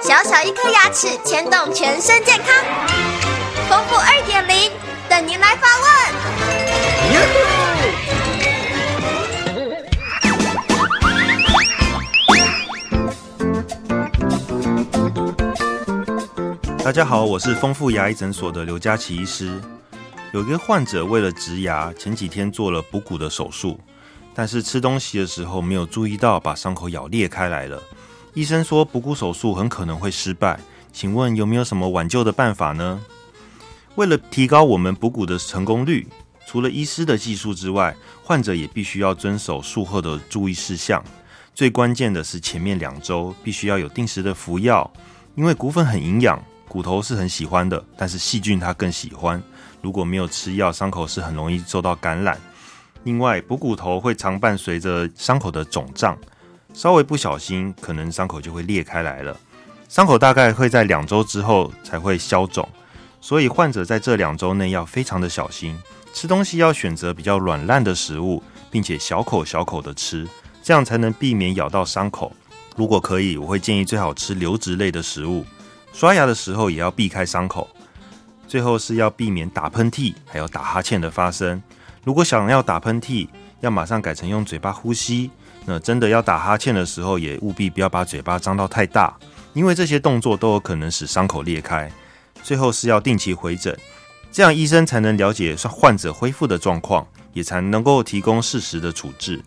小小一颗牙齿牵动全身健康，丰富二点零等您来发问。大家好，我是丰富牙医诊所的刘佳琪医师。有一个患者为了植牙，前几天做了补骨的手术。但是吃东西的时候没有注意到，把伤口咬裂开来了。医生说补骨手术很可能会失败，请问有没有什么挽救的办法呢？为了提高我们补骨的成功率，除了医师的技术之外，患者也必须要遵守术后的注意事项。最关键的是前面两周必须要有定时的服药，因为骨粉很营养，骨头是很喜欢的，但是细菌它更喜欢。如果没有吃药，伤口是很容易受到感染。另外，补骨头会常伴随着伤口的肿胀，稍微不小心，可能伤口就会裂开来了。伤口大概会在两周之后才会消肿，所以患者在这两周内要非常的小心，吃东西要选择比较软烂的食物，并且小口小口的吃，这样才能避免咬到伤口。如果可以，我会建议最好吃流质类的食物。刷牙的时候也要避开伤口。最后是要避免打喷嚏，还有打哈欠的发生。如果想要打喷嚏，要马上改成用嘴巴呼吸。那真的要打哈欠的时候，也务必不要把嘴巴张到太大，因为这些动作都有可能使伤口裂开。最后是要定期回诊，这样医生才能了解患者恢复的状况，也才能够提供适时的处置。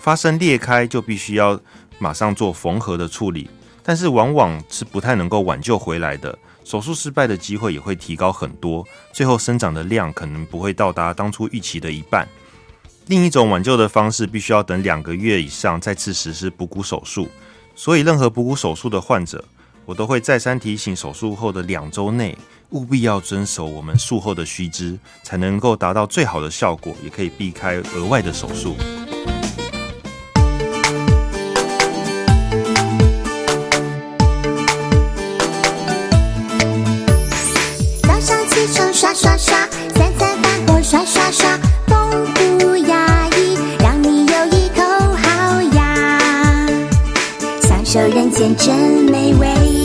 发生裂开就必须要马上做缝合的处理，但是往往是不太能够挽救回来的。手术失败的机会也会提高很多，最后生长的量可能不会到达当初预期的一半。另一种挽救的方式，必须要等两个月以上再次实施补骨手术。所以，任何补骨手术的患者，我都会再三提醒：手术后的两周内，务必要遵守我们术后的须知，才能够达到最好的效果，也可以避开额外的手术。这人间真美味。